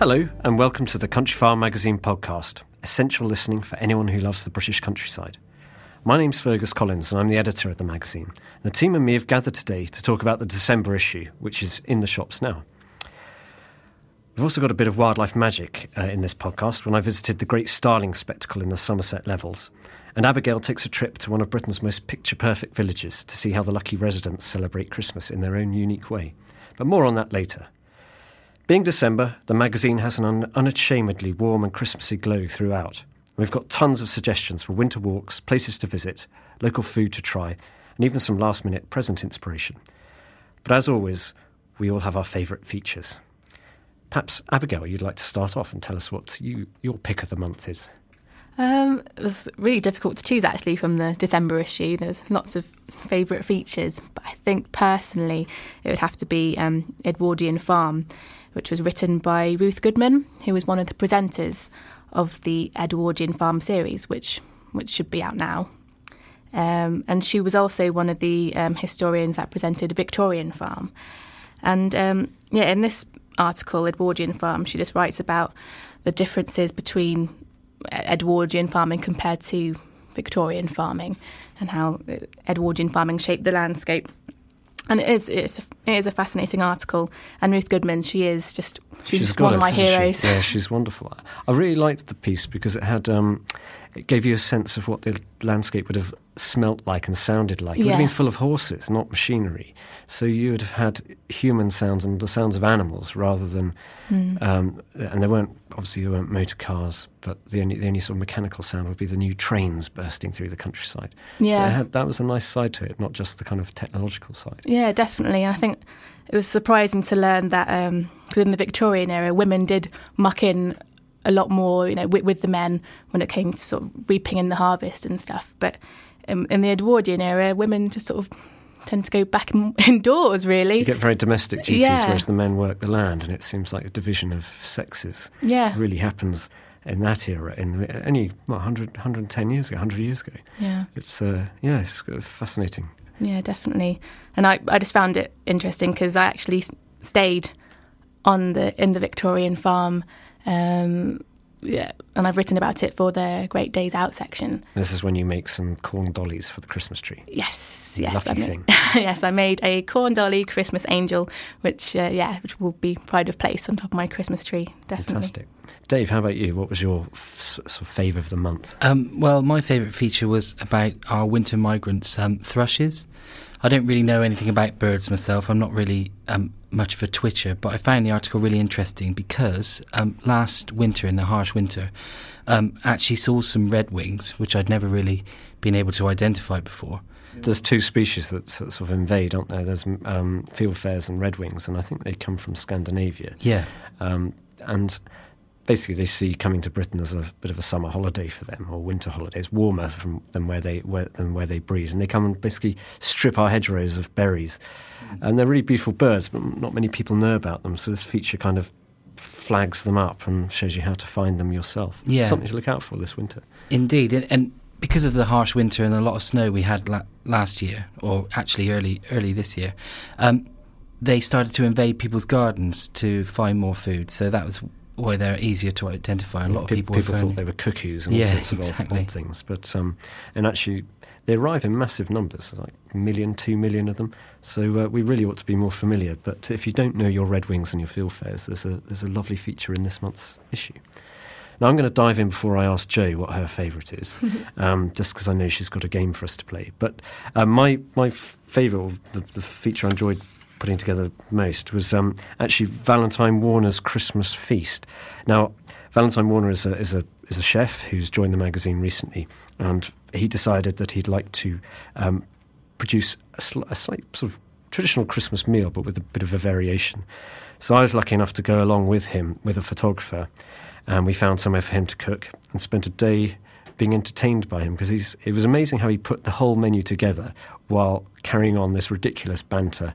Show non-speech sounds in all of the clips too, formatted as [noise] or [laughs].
Hello, and welcome to the Countryfile Magazine podcast, essential listening for anyone who loves the British countryside. My name's Fergus Collins, and I'm the editor of the magazine. The team and me have gathered today to talk about the December issue, which is in the shops now. We've also got a bit of wildlife magic uh, in this podcast when I visited the great starling spectacle in the Somerset Levels. And Abigail takes a trip to one of Britain's most picture perfect villages to see how the lucky residents celebrate Christmas in their own unique way. But more on that later. Being December, the magazine has an un- unashamedly warm and Christmassy glow throughout. We've got tons of suggestions for winter walks, places to visit, local food to try, and even some last minute present inspiration. But as always, we all have our favourite features. Perhaps, Abigail, you'd like to start off and tell us what you, your pick of the month is. Um, it was really difficult to choose actually from the December issue. There was lots of favourite features, but I think personally it would have to be um, Edwardian Farm which was written by Ruth Goodman, who was one of the presenters of the Edwardian Farm series, which which should be out now. Um, and she was also one of the um, historians that presented Victorian Farm. And um, yeah, in this article, Edwardian Farm, she just writes about the differences between Edwardian farming compared to Victorian farming and how Edwardian farming shaped the landscape and it is it's a, it is a fascinating article. And Ruth Goodman, she is just she's, she's just one of my heroes. She? Yeah, she's wonderful. I really liked the piece because it had um, it gave you a sense of what the landscape would have smelt like and sounded like. It would have been full of horses, not machinery. So you would have had human sounds and the sounds of animals rather than, mm. um, and there weren't obviously there weren't motor cars, but the only the only sort of mechanical sound would be the new trains bursting through the countryside. Yeah, so had, that was a nice side to it, not just the kind of technological side. Yeah, definitely. And I think it was surprising to learn that um, in the Victorian era, women did muck in a lot more, you know, with, with, the men when it came to sort of reaping in the harvest and stuff. But in, in the Edwardian era, women just sort of tend to go back in, [laughs] indoors, really. You get very domestic duties, yeah. whereas the men work the land, and it seems like a division of sexes yeah. really happens in that era, in only what, 100, 110 years ago, 100 years ago. Yeah. It's, uh, yeah, it's fascinating. Yeah, definitely. And I, I just found it interesting because I actually stayed on the in the Victorian farm um, yeah, and I've written about it for the Great Days Out section. This is when you make some corn dollies for the Christmas tree. Yes, yes, Lucky I thing. [laughs] yes, I made a corn dolly Christmas angel, which uh, yeah, which will be pride of place on top of my Christmas tree. Definitely. Fantastic. Dave, how about you? What was your f- sort of favour of the month? Um, well, my favourite feature was about our winter migrants, um, thrushes. I don't really know anything about birds myself. I'm not really um, much of a twitcher, but I found the article really interesting because um, last winter, in the harsh winter, um, actually saw some redwings, which I'd never really been able to identify before. There's two species that sort of invade, aren't there? There's um, fieldfares and redwings, and I think they come from Scandinavia. Yeah. Um, and basically they see coming to Britain as a bit of a summer holiday for them or winter holidays, warmer from, than where they where, than where they breed, and they come and basically strip our hedgerows of berries. Mm. And they're really beautiful birds, but not many people know about them. So this feature kind of flags them up and shows you how to find them yourself. Yeah, something to look out for this winter. Indeed, and because of the harsh winter and a lot of snow we had la- last year, or actually early early this year. Um, they started to invade people's gardens to find more food. So that was why they're easier to identify. A lot of Pe- people, people thought they were cuckoos and Yeah, all sorts of odd- exactly. odd, things, but um, and actually they arrive in massive numbers, like a million, two million of them. So uh, we really ought to be more familiar. But if you don't know your Red Wings and your Fieldfares, there's a there's a lovely feature in this month's issue. Now I'm going to dive in before I ask Jo what her favourite is, [laughs] um, just because I know she's got a game for us to play. But uh, my my favourite, the, the feature I enjoyed putting together most was um, actually Valentine Warner's Christmas Feast. Now, Valentine Warner is a, is a is a chef who's joined the magazine recently, and he decided that he'd like to um, produce a, sl- a slight sort of traditional Christmas meal, but with a bit of a variation. So I was lucky enough to go along with him with a photographer, and we found somewhere for him to cook and spent a day being entertained by him because. It was amazing how he put the whole menu together while carrying on this ridiculous banter.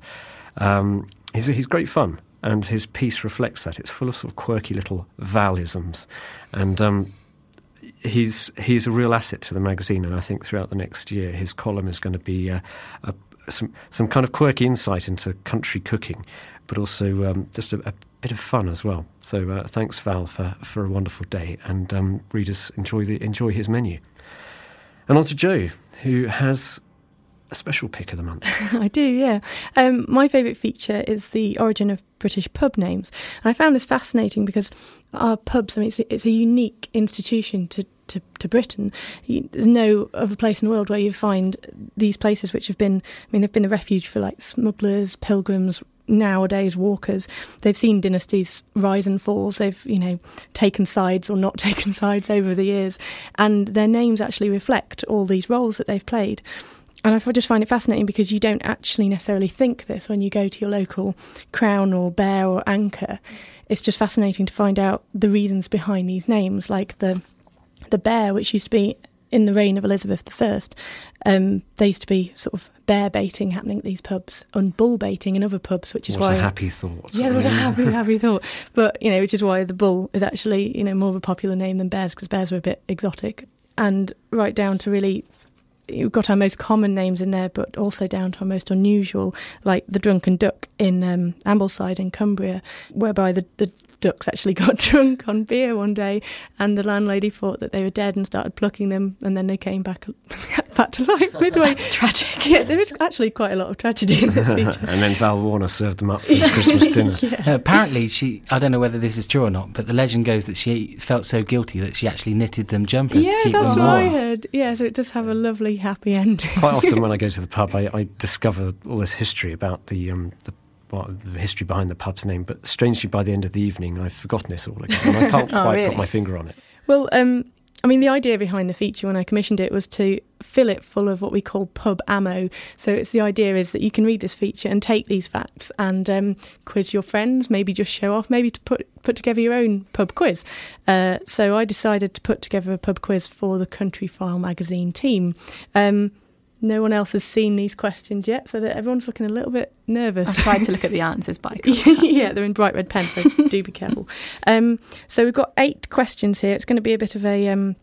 Um, he's he's great fun, and his piece reflects that. It's full of sort of quirky little valisms, and um, he's he's a real asset to the magazine. And I think throughout the next year, his column is going to be uh, a, some some kind of quirky insight into country cooking, but also um, just a, a bit of fun as well. So uh, thanks, Val, for, for a wonderful day, and um, readers enjoy the enjoy his menu. And on to Jo, who has a special pick of the month. [laughs] I do, yeah. Um, my favourite feature is the origin of British pub names. And I found this fascinating because our pubs, I mean, it's, it's a unique institution to, to, to Britain. There's no other place in the world where you find these places which have been, I mean, they've been a refuge for like smugglers, pilgrims, nowadays walkers they've seen dynasties rise and falls they've you know taken sides or not [laughs] taken sides over the years and their names actually reflect all these roles that they've played and I just find it fascinating because you don't actually necessarily think this when you go to your local Crown or Bear or Anchor. It's just fascinating to find out the reasons behind these names, like the the Bear, which used to be in the reign of Elizabeth I. Um, there used to be sort of bear baiting happening at these pubs and bull baiting in other pubs, which is What why a happy thought. yeah, was a [laughs] happy, happy thought. But, you know, which is why the bull is actually, you know, more of a popular name than bears because bears are a bit exotic. And right down to really, you've got our most common names in there, but also down to our most unusual, like the drunken duck in um, Ambleside in Cumbria, whereby the, the ducks actually [laughs] got drunk on beer one day and the landlady thought that they were dead and started plucking them and then they came back [laughs] back to life midway. It's tragic. Yeah, there is actually quite a lot of tragedy in this [laughs] feature. and then Val Warner served them up for his Christmas dinner. yeah. Uh, apparently, she. I don't know whether this is true or not, but the legend goes that she felt so guilty that she actually knitted them jumpers to Yeah, keep that's them what I heard. Yeah, so it does have a lovely happy ending. Quite often when I go to the pub, I, I discover all this history about the um, the, well, the history behind the pub's name. But strangely, by the end of the evening, I've forgotten it all again, and I can't [laughs] Oh, quite really? put my finger on it. Well, um, I mean, the idea behind the feature when I commissioned it was to fill it full of what we call pub ammo. So it's the idea is that you can read this feature and take these facts and um, quiz your friends, maybe just show off, maybe to put put together your own pub quiz. Uh, so I decided to put together a pub quiz for the Countryfile magazine team. Um, no one else has seen these questions yet, so that everyone's looking a little bit nervous. I've tried to look at the [laughs] answers, but I [laughs] yeah, they're in bright red pen, so [laughs] do be careful. Um, so we've got eight questions here. It's going to be a bit of a, um,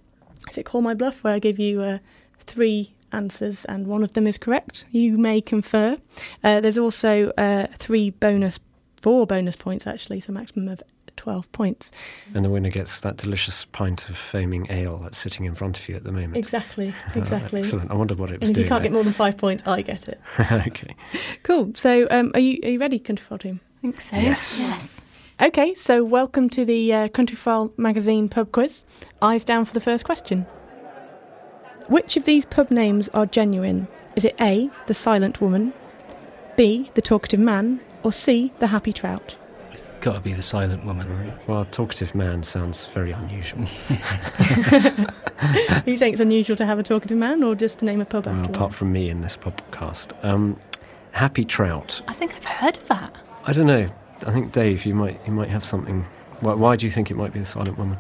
is it call my bluff, where I give you uh, three answers and one of them is correct. You may confer. Uh, there's also uh, three bonus, four bonus points actually, so maximum of 12 points. And the winner gets that delicious pint of foaming ale that's sitting in front of you at the moment. Exactly, [laughs] Oh, exactly. excellent. I wonder what it was and if you can't get more than five points, I get it. [laughs] okay. Cool. So um, are you are you ready, Countryfile team? I think so. Yes. Yes. Okay, so welcome to the uh, Countryfile magazine pub quiz. Eyes down for the first question. Which of these pub names are genuine? Is it A, the silent woman, B, the talkative man, or C, the happy trout? It's got to be the silent woman. Right. Well, talkative man sounds very unusual. Are [laughs] you saying it's unusual to have a talkative man, or just to name a pub Well, after apart one? from me in this podcast. Um, happy trout. I think I've heard of that. I don't know. I think Dave, you might you might have something. Why, why do you think it might be the silent woman?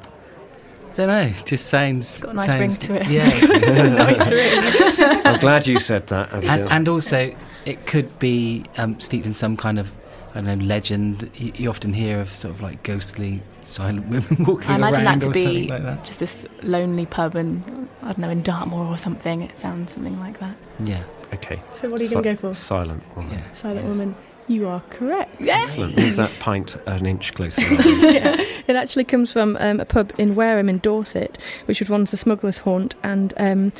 I Don't know. Just sounds. Got a nice ring to it. Yeah. [laughs] nice, really. I'm glad you said that. and, and also, it could be um, steeped in some kind of, I know, legend. You, you often hear of sort of like ghostly silent [laughs] women walking I imagine around that to be like that. just this lonely pub in, I don't know, in Dartmoor or something. It sounds something like that. Yeah. okay. So what are you going to go for? Silent woman. Yeah. Silent yes. woman. You are correct. Excellent. Move that pint an inch closer. [laughs] yeah. It actually comes from um, a pub in Wareham in Dorset, which was once a smuggler's haunt, and um,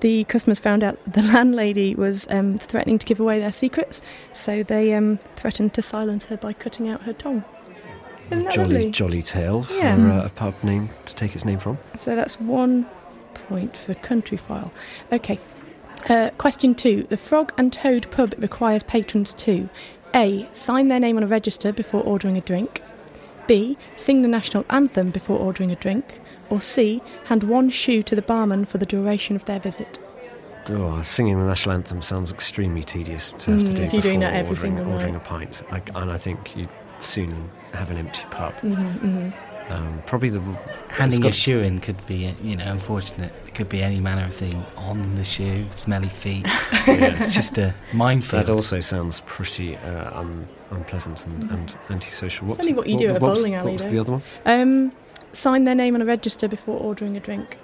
the customers found out the [laughs] landlady was um, threatening to give away their secrets, so they um, threatened to silence her by cutting out her tongue. Isn't that jolly, lovely? jolly tale for Yeah. uh, a pub name to take its name from. So that's one point for Countryfile. Okay. Uh, question two. The Frog and Toad pub requires patrons to A. Sign their name on a register before ordering a drink. B. Sing the national anthem before ordering a drink. Or C. Hand one shoe to the barman for the duration of their visit. Oh, singing the national anthem sounds extremely tedious to have to Mm, do if you're doing before that every ordering, single ordering night. a pint. I, and I think you soon have an empty pub. Mm-hmm, Um, probably the Handing got- a shoe in could be, you know, unfortunate. It could be any manner of thing on the shoe, smelly feet. [laughs] yeah. it's just a minefield. That also sounds pretty uh, un- unpleasant and, and antisocial. What's only what you do at a what's- bowling alley, What was though. the other one? Um, sign their name on a register before ordering a drink.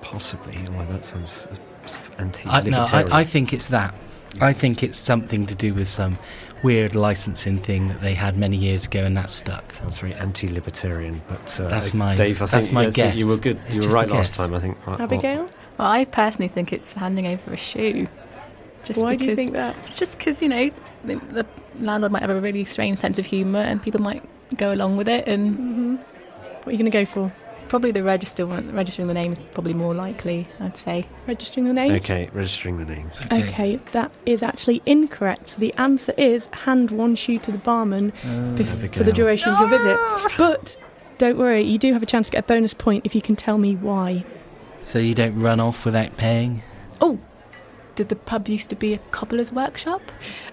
Possibly. Well, that sounds uh, I, anti-libertarian. no, I, I think it's that. I think it's something to do with some weird licensing thing that they had many years ago, and that stuck. Sounds very anti-libertarian, but uh, That's my- Dave. I that's think, my I think You were good. It's you were right last time. I think. Well, Abigail, Well, I personally think it's handing over a shoe. Just why because, do you think that? Just because you know the, the landlord might have a really strange sense of humour, and people might go along with it. And hmm What are you going to go for? probably the register one, registering the name is probably more likely. I'd say. Registering the names? Okay, registering the names. Okay, that is actually incorrect. The answer is hand one shoe to the barman Uh, bef- for the Abigail. duration of your visit. But don't worry, you do have a chance to get a bonus point if you can tell me why. so you don't run off without paying? Oh, did the pub used to be a cobbler's workshop?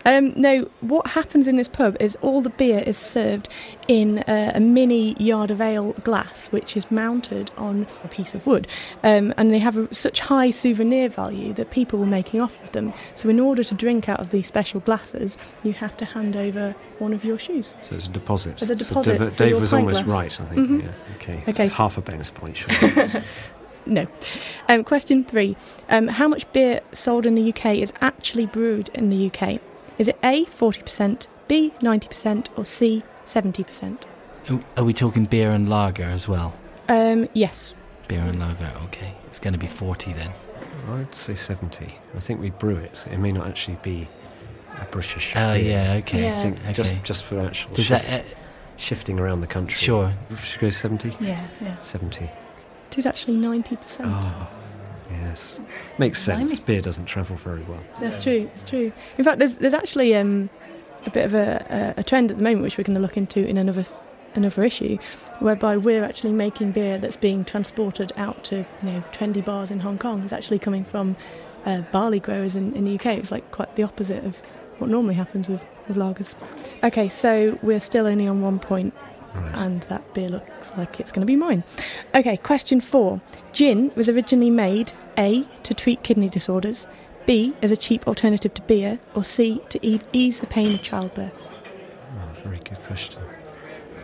Um, no, what happens in this pub is all the beer is served in uh, a mini yard of ale glass, which is mounted on a piece of wood. Um, and they have a, such high souvenir value that people were making off of them. So, in order to drink out of these special glasses, you have to hand over one of your shoes. So it's a deposit. As a So deposit Dave, for Dave your was almost glass. right. I think. Mhm. Yeah. Okay. Okay, it's so- half a bonus point. Sure. [laughs] No. Um, question three um, How much beer sold in the UK is actually brewed in the UK? Is it A, 40%, B, 90%, or C, 70%? Are- Are we talking beer and lager as well? Um, yes. Beer and lager, okay. It's going to be 40 then. I'd say seventy. I think we brew it. It may not actually be a British. Oh, beer. yeah, okay. I Yeah. think Okay. just just for actual Does shift- that, uh, shifting around the country. sure. Should we go seventy? Yeah, yeah. Seventy. It is actually 90%. Oh, yes. Makes sense. Blimey. Beer doesn't travel very well. That's true. It's true. In fact, there's there's actually um, a bit of a, a, a trend at the moment, which we're going to look into in another another issue, whereby we're actually making beer that's being transported out to you know trendy bars in Hong Kong. It's actually coming from uh, barley growers in, in the UK. It's like quite the opposite of what normally happens with, with lagers. Okay, so we're still only on one point, Right. and that beer looks like it's going to be mine. Okay, question four. Gin was originally made A, to treat kidney disorders, B, as a cheap alternative to beer, or C, to e- ease the pain of childbirth. Oh, very good question.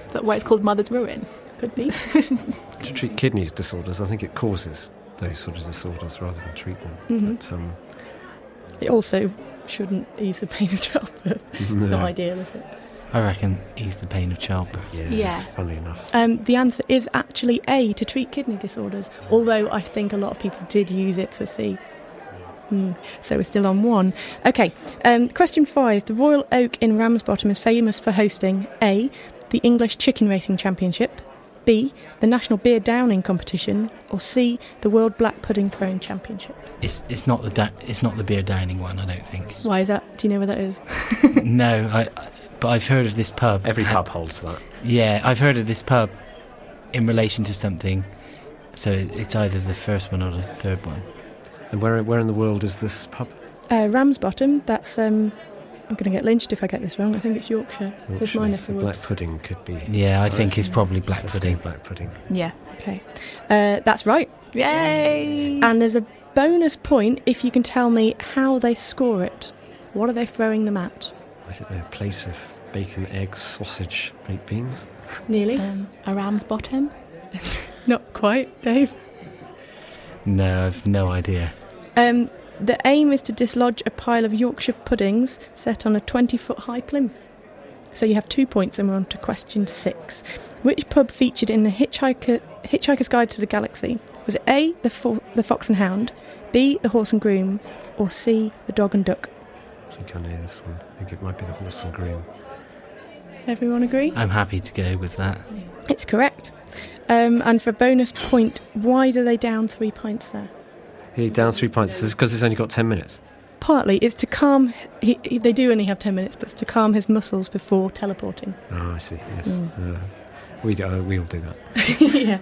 Is that why it's called Mother's Ruin? Could be. [laughs] To treat kidneys disorders, I think it causes those sort of disorders rather than treat them. Mhm. But, um, It also shouldn't ease the pain of childbirth. It's not ideal, is it? I reckon ease the pain of childbirth. Yeah, Yeah. Funnily enough. Um, the answer is actually A, to treat kidney disorders, although I think a lot of people did use it for C. Hmm. So we're still on one. Okay, um, question five. The Royal Oak in Ramsbottom is famous for hosting A, the English Chicken Racing Championship, B, the National Beer Downing Competition, or C, the World Black Pudding Throwing Championship. It's it's not the da- it's not the beer dining one. I don't think. Why is that? Do you know where that is? [laughs] no, I, I. But I've heard of this pub. Every Ha- pub holds that. Yeah, I've heard of this pub in relation to something. So it's either the first one or the third one. And where, where in the world is this pub? Uh, Ramsbottom, that's. Um, I'm going to get lynched if I get this wrong. I think it's Yorkshire. Yorkshire, my so the black pudding could be. Yeah, I think it's probably black Let's pudding. Black pudding. Yeah. Okay, uh, that's right. Yay! And there's a bonus point if you can tell me how they score it. What are they throwing them at? I think they're a plate of bacon, eggs, sausage, baked beans. Nearly. um, a ram's bottom. [laughs] Not quite, Dave. No, I've no idea. Um, the aim is to dislodge a pile of Yorkshire puddings set on a 20 foot high plinth. So you have two points, and we're on to question six. Which pub featured in the Hitchhiker, Hitchhiker's Guide to the Galaxy? Was it A, the, Fo- the Fox and Hound, B, the Horse and Groom, or C, the Dog and Duck? I think I know this one. I think it might be the horse and groom. Everyone agree? I'm happy to go with that. It's correct. Um, and for a bonus point, why do they down three pints there? He down three pints. Because he's only got ten minutes. Partly, it's to calm. He, he, they do only have ten minutes, but it's to calm his muscles before teleporting. Oh, I see. Yes, uh, we do, uh, we'll do that. [laughs] yeah.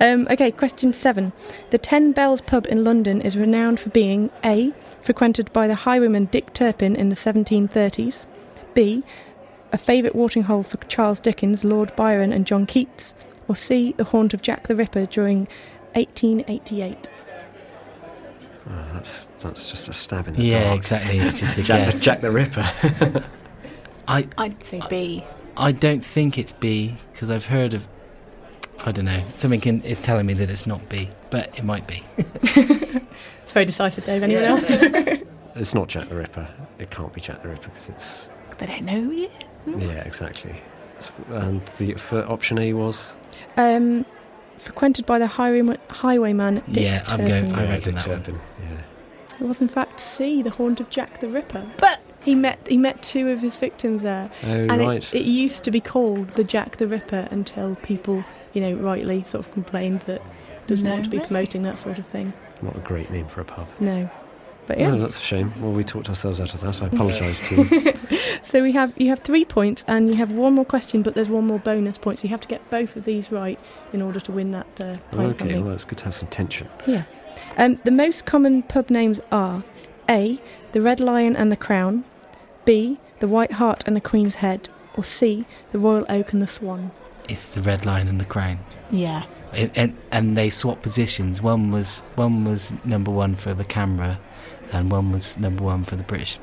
Um, okay, question seven. The Ten Bells pub in London is renowned for being A. frequented by the highwayman Dick Turpin in the 1730s, B. a favourite watering hole for Charles Dickens, Lord Byron, and John Keats, or C. the haunt of Jack the Ripper during 1888. Oh, that's that's just a stab in the Yeah, dark. exactly. It's just a Jack, the. Jack the Ripper. [laughs] I I'd say B. I don't think it's B because I've heard of. I don't know. Something can, is telling me that it's not B, but it might be. [laughs] It's very decisive, Dave. Anyone else? [laughs] it's not Jack the Ripper. It can't be Jack the Ripper because it's They don't know yet. yeah, exactly. And the for option A was um, frequented by the highwayman, highwayman Dick Yeah, I'm Turpin. going- I yeah, reckon Dick that one. Turpin. Yeah. It was in fact C, the haunt of Jack the Ripper. But He met he met two of his victims there, Oh and right. it, it used to be called the Jack the Ripper until people, you know, rightly sort of complained that doesn't No want to be promoting that sort of thing. Not a great name for a pub. No, but Yeah, yeah. that's a shame. Well, we talked ourselves out of that. I [laughs] apologise to you. [laughs] so we have you have three points, and you have one more question, but there's one more bonus point. So you have to get both of these right in order to win that uh, point okay, well, it's good to have some tension. Yeah. Um, the most common pub names are A. The Red Lion and the Crown, B. The White Hart and the Queen's Head, or C. The Royal Oak and the Swan. It's the red Lion and the crown. yeah, It, and and they swap positions. One was one was number one for the camera, and one was number one for the British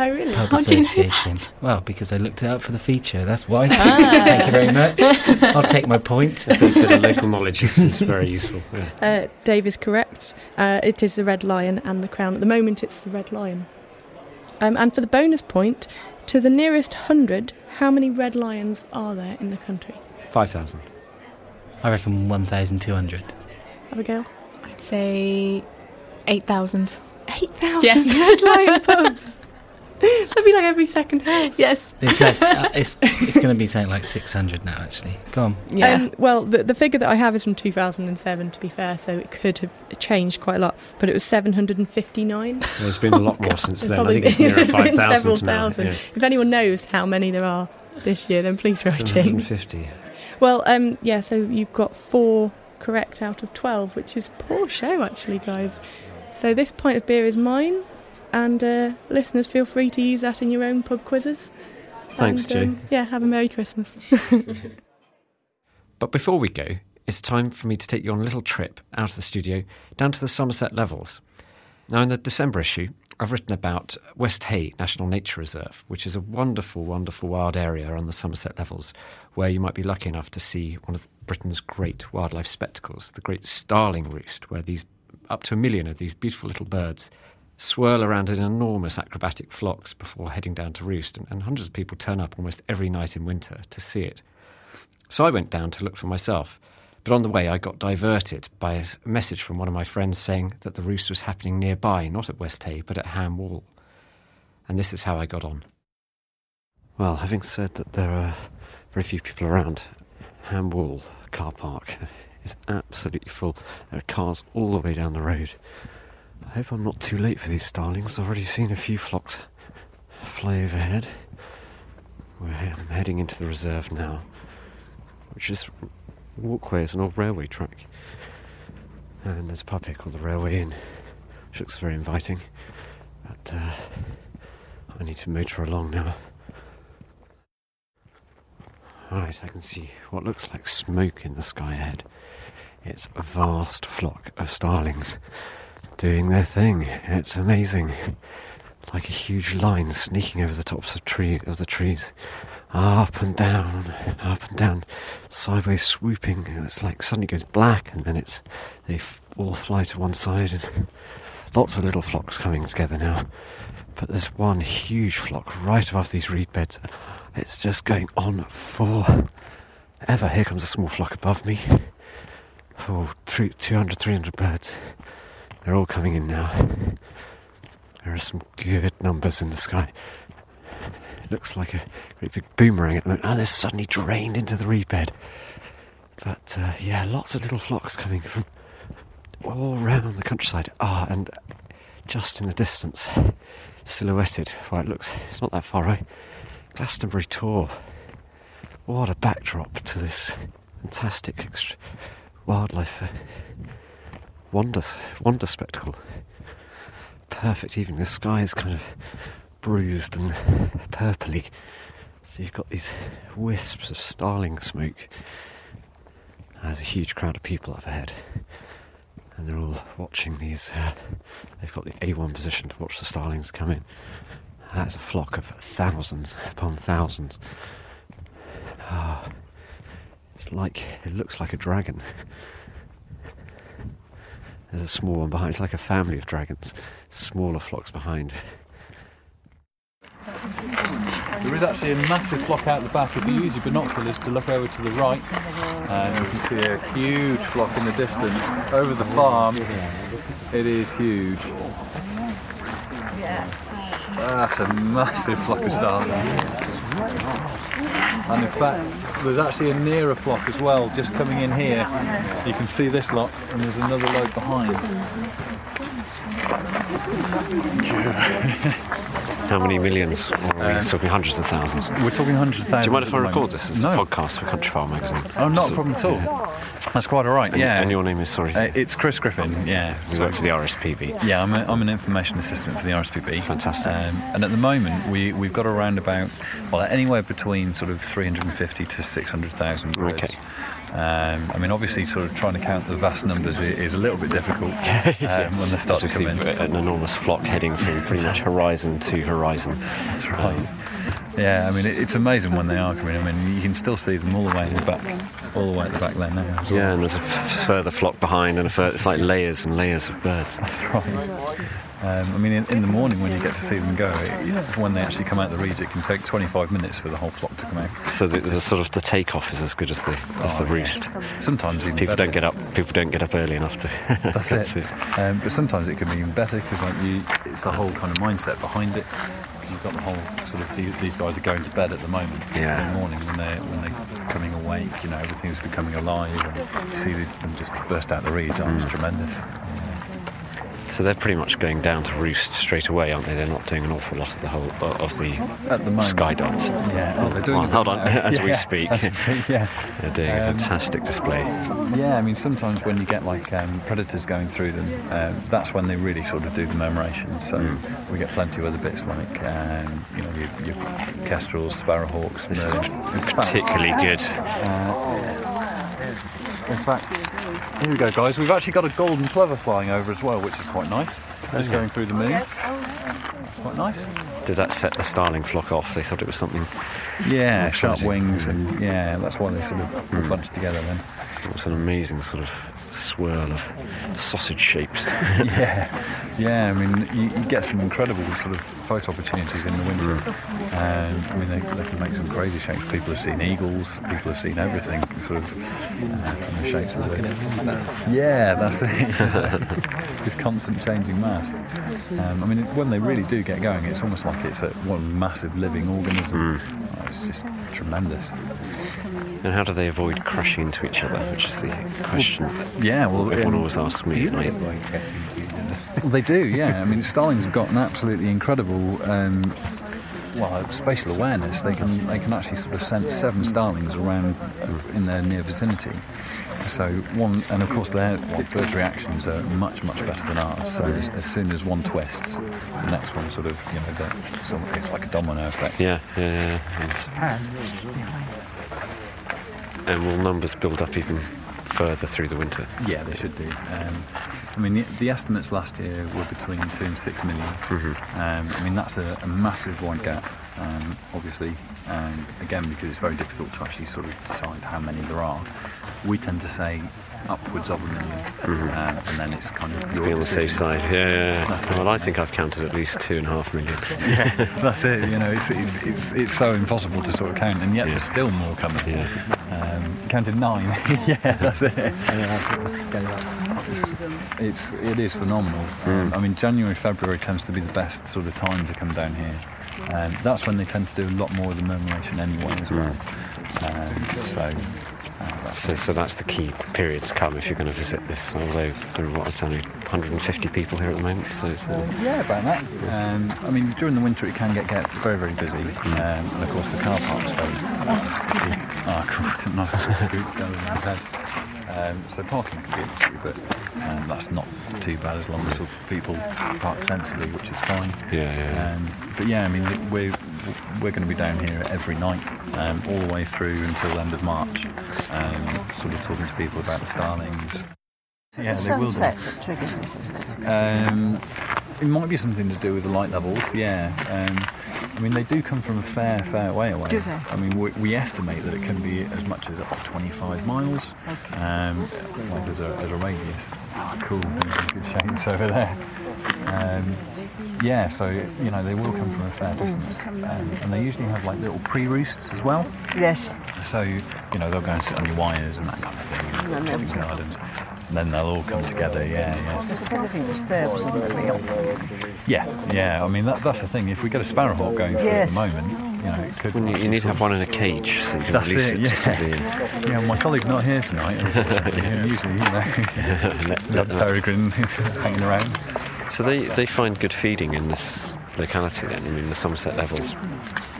Oh, really? Pub How do you know Association. Well, because I looked it up for the feature. That's why. Ah. [laughs] Thank you very much. [laughs] I'll take my point. A bit, bit of local knowledge is, is very useful. Yeah. Uh, Dave is correct. Uh, it is the Red Lion and the Crown. At the moment, it's the Red Lion. Um, and for the bonus point, to the nearest hundred, how many Red Lions are there in the country? Five thousand. I reckon one thousand two hundred. Abigail? I'd say eight thousand. 8,000 Yes. Red Lion [laughs] pubs. [laughs] That'd be like every second house. Yes. It's less. Uh, it's it's going to be [laughs] something like six hundred now. Actually, go on. Yeah. Um, well, the, the figure that I have is from 2007, to be fair, so it could have changed quite a lot. But it was 759. There's been a lot [laughs] more since There's then. I think it's been- nearer there's been several thousand now. thousand. Yeah. If anyone knows how many there are this year, then please write in. 750. Well, um, yeah, so you've got four correct out of 12, which is poor show, actually, guys. So this pint of beer is mine, and uh, listeners, feel free to use that in your own pub quizzes. Thanks, and, Joe. um, yeah, have a Merry Christmas. [laughs] But before we go, it's time for me to take you on a little trip out of the studio down to the Somerset Levels. Now, in the December issue, I've written about Westhay National Nature Reserve, which is a wonderful, wonderful wild area on the Somerset Levels where you might be lucky enough to see one of Britain's great wildlife spectacles, the Great Starling Roost, where these up to a million of these beautiful little birds swirl around in enormous acrobatic flocks before heading down to roost, and, and hundreds of people turn up almost every night in winter to see it. So I went down to look for myself. But on the way, I got diverted by a message from one of my friends saying that the roost was happening nearby, not at Westhay, but at Ham Wall. And this is how I got on. Well, having said that there are very few people around, Ham Wall car park [laughs] is absolutely full. There are cars all the way down the road. I hope I'm not too late for these starlings. I've already seen a few flocks fly overhead. We're he- I'm heading into the reserve now, which is walkway is an old railway track. And there's a pub here called the Railway Inn, which looks very inviting. But uh, I need to motor along now. Right, I can see what looks like smoke in the sky ahead. It's a vast flock of starlings doing their thing. It's amazing. Like a huge line sneaking over the tops of tree of the trees. Up and down, up and down, sideways swooping. It's like suddenly goes black, and then it's they f- all fly to one side, and lots of little flocks coming together now. But there's one huge flock right above these reed beds. It's just going on for ever. Here comes a small flock above me. Oh, 200, 300 birds. They're all coming in now. There are some good numbers in the sky. It looks like a great big boomerang at the moment. And they're suddenly drained into the reed bed. But uh, yeah, lots of little flocks coming from all round the countryside. Ah, and just in the distance, silhouetted, well, it looks, it's not that far away, Glastonbury Tor. What a backdrop to this fantastic wildlife uh, wonder, wonder spectacle. Perfect evening. The sky is kind of bruised and purpley. So you've got these wisps of starling smoke. There's a huge crowd of people up ahead. And they're all watching these. Uh, they've got the A1 position to watch the starlings come in. That's a flock of thousands upon thousands. Ah, it's like, it looks like a dragon. There's a small one behind. It's like a family of dragons. Smaller flocks behind. There is actually a massive flock out the back. If you use your binoculars to look over to the right, and you can see a huge flock in the distance. Over the farm, it is huge. That's a massive flock of starlings. And in fact, there's actually a nearer flock as well, just coming in here. You can see this lot, and there's another load behind. [laughs] How many millions? Are we uh, talking hundreds of thousands? We're talking hundreds of thousands. Do you mind if I record this as no. a podcast for Countryfile magazine? Oh, not Just a problem at all. That's quite all right. And, yeah. and your name is, sorry? Uh, it's Chris Griffin. Yeah. you work for the RSPB. Yeah, I'm, a, I'm an information assistant for the RSPB. Fantastic. Um, and at the moment, we, we've got around about, well, anywhere between sort of 350 to 600,000 birds. Okay. Um, I mean, obviously, sort of trying to count the vast numbers is a little bit difficult [laughs] um, when they start to come in. an enormous flock heading from pretty much horizon to horizon. That's right. Yeah, I mean, it, it's amazing when they are coming. I mean, you can still see them all the way in the back, all the way at the back there now. well. Yeah, and there's a f- further flock behind, and a fur- it's like layers and layers of birds. [laughs] That's right. Um, I mean, in, in the morning when you get to see them go, it, when they actually come out of the reeds, it can take 25 minutes for the whole flock to come out. So the, the sort of the takeoff is as good as the as the Oh, yeah. roost. Sometimes even People better. don't get up. People don't get up early enough to. [laughs] That's it. to- Um, but sometimes it can be even better because like you, it's the whole kind of mindset behind it. You've got the whole sort of the- these guys are going to bed at the moment. Yeah. In the morning when they're when they're coming awake, you know everything's becoming alive, and you see them just burst out the reeds. Oh, it's tremendous. So they're pretty much going down to roost straight away, aren't they? They're not doing an awful lot of the whole of the At the moment. sky dance. Yeah. Oh, they're doing. A bit hold on, [laughs] as we speak. yeah. [laughs] They're doing a Um, fantastic display. Yeah, I mean, sometimes when you get like um, predators going through them, um, that's when they really sort of do the murmuration. So Hmm. we get plenty of other bits like, um, you know, your, your kestrels, sparrowhawks, This is particularly good. In fact, here we go, guys. We've actually got a golden plover flying over as well, which is quite nice. Just going through the moon. Oh, quite nice. Did that set the starling flock off? They thought it was something. Yeah, sharp wings, and yeah, that's why they sort of all bunched together then. It was an amazing sort of swirl of sausage shapes. [laughs] yeah, yeah. I mean, you, you get some incredible sort of photo opportunities in the winter. Um, I mean, they, they can make some crazy shapes. People have seen eagles. People have seen everything, sort of uh, from the shapes of the. Wind. Yeah, that's it. [laughs] Just constant changing mass. Um, I mean, when they really do get going, it's almost like it's a one massive living organism. Oh, it's just tremendous. And how do they avoid crashing into each other? Which is the question Yeah, well, everyone um, always asks me. at night. Well, they do, yeah. I mean, starlings have got an absolutely incredible, um, well, spatial awareness. They can they can actually sort of sense seven starlings around in their near vicinity. So one, and of course, their birds' reactions are much much better than ours. So as, as soon as one twists, the next one sort of, you know, the, so it's like a domino effect. Yeah, yeah, yeah. And, will numbers build up even further through the winter? Yeah, they should do. Um, I mean, the, the estimates last year were between two and six million. Um, I mean, that's a, a massive wide gap. um, obviously, and again because it's very difficult to actually sort of decide how many there are. We tend to say upwards of a 1000000 uh, and then it's kind of To be on the safe side, yeah, yeah. Yeah. Well, I think I've counted at least two and a half million. Yeah, that's it. You know, it's, it, it's it's so impossible to sort of count, and yet Yeah. there's still more coming. Yeah. Um, counted nine. [laughs] yeah, that's it. It's, it's it is phenomenal. Um, I mean, January, February tends to be the best sort of time to come down here. Um, that's when they tend to do a lot more of the murmuration anyway as well. Um, so. Uh, So, so that's the key period to come if you're going to visit this. Although there are what, it's only 150 people here at the moment, so it's uh, Yeah, about that. Um, I mean, during the winter it can get, get very, very busy. Um, and of course the car park's very... Oh, [laughs] cool. nice to going in the. Um, so parking can be an issue, but um, that's not too bad as long as people park sensibly, which is fine. Yeah, yeah, yeah. Um, but yeah, I mean, we're, we're going to be down here every night, um, all the way through until the end of March, um, sort of talking to people about the starlings. Yeah, they will do. that triggers it, isn't it? Um, it might be something to do with the light levels, yeah. Um, I mean, they do come from a fair, fair way away. Do they? I mean, we, we estimate that it can be as much as up to 25 miles, Okay. um, like as a, as a radius. Oh, cool, there's some good shapes over there. Um, yeah, so, you know, they will come from a fair distance. Um, and they usually have like little pre-roosts as well. Yes. So, you know, they'll go and sit on your wires and that kind of thing. And then they'll gardens. And then they'll all come together, yeah, yeah. Because if anything disturbs them, it'll be off. Yeah, yeah. I mean, that, that's the thing. If we get a sparrowhawk going through Yes. at the moment, you know, it could. Well, you, you need to have one in a cage so you can That's release it, it. yeah. just with the- Yeah, my colleague's not here tonight. Unfortunately, [laughs] usually, you know, [laughs] that peregrine is [laughs] hanging around. So they, they find good feeding in this locality then. I mean, the Somerset Levels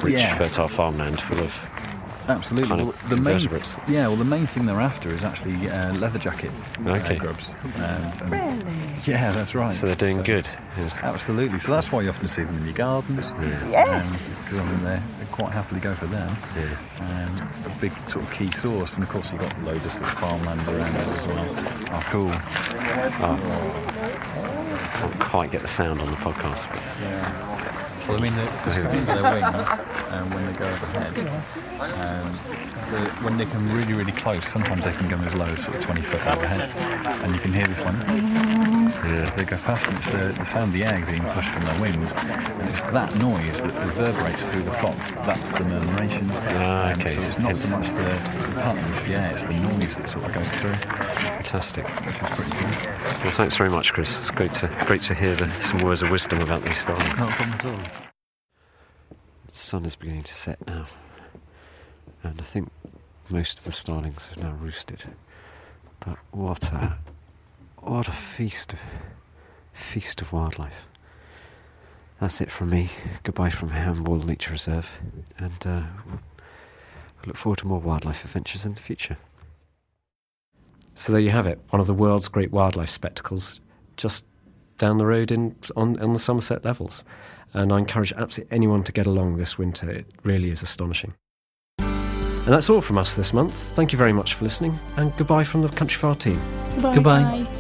rich Yeah. fertile farmland full of Absolutely. Kind Well, of the main, yeah. Well, the main thing they're after is actually uh, leather jacket uh, grubs. Um, Really? Yeah, that's right. so they're doing So- good. Yes. Absolutely. So that's why you often see them in your gardens. Yes. Because I mean, they they quite happily go for them. Um, a big sort of key source, and of course you've got loads of sort of farmland around it as well. Oh, cool. Can't quite get the sound on the podcast. But Yeah. So I mean, the, the sound of their wings um, when they go overhead, um, the, when they come really, really close, sometimes they can come as low as sort of 20 foot overhead, and you can hear this one as they go past. And it's the, the sound of the air being pushed from their wings, and it's that noise that reverberates through the flock. That's the murmuration. Ah, Um, so it's not so much the, the patterns, yeah, it's the noise that sort of goes through, fantastic. which is pretty cool. Well, thanks very much, Chris. It's great to great to hear the, some words of wisdom about these starlings. Not problem at all. The sun is beginning to set now, and I think most of the starlings have now roosted. But what a what a feast of feast of wildlife. That's it from me. Goodbye from Ham Wall Nature Reserve, and uh, we'll look forward to more wildlife adventures in the future. So there you have it, one of the world's great wildlife spectacles, just down the road in on, on the Somerset levels. And I encourage absolutely anyone to get along this winter. It really is astonishing. And that's all from us this month. Thank you very much for listening, and goodbye from the Countryfile team. Goodbye. Goodbye.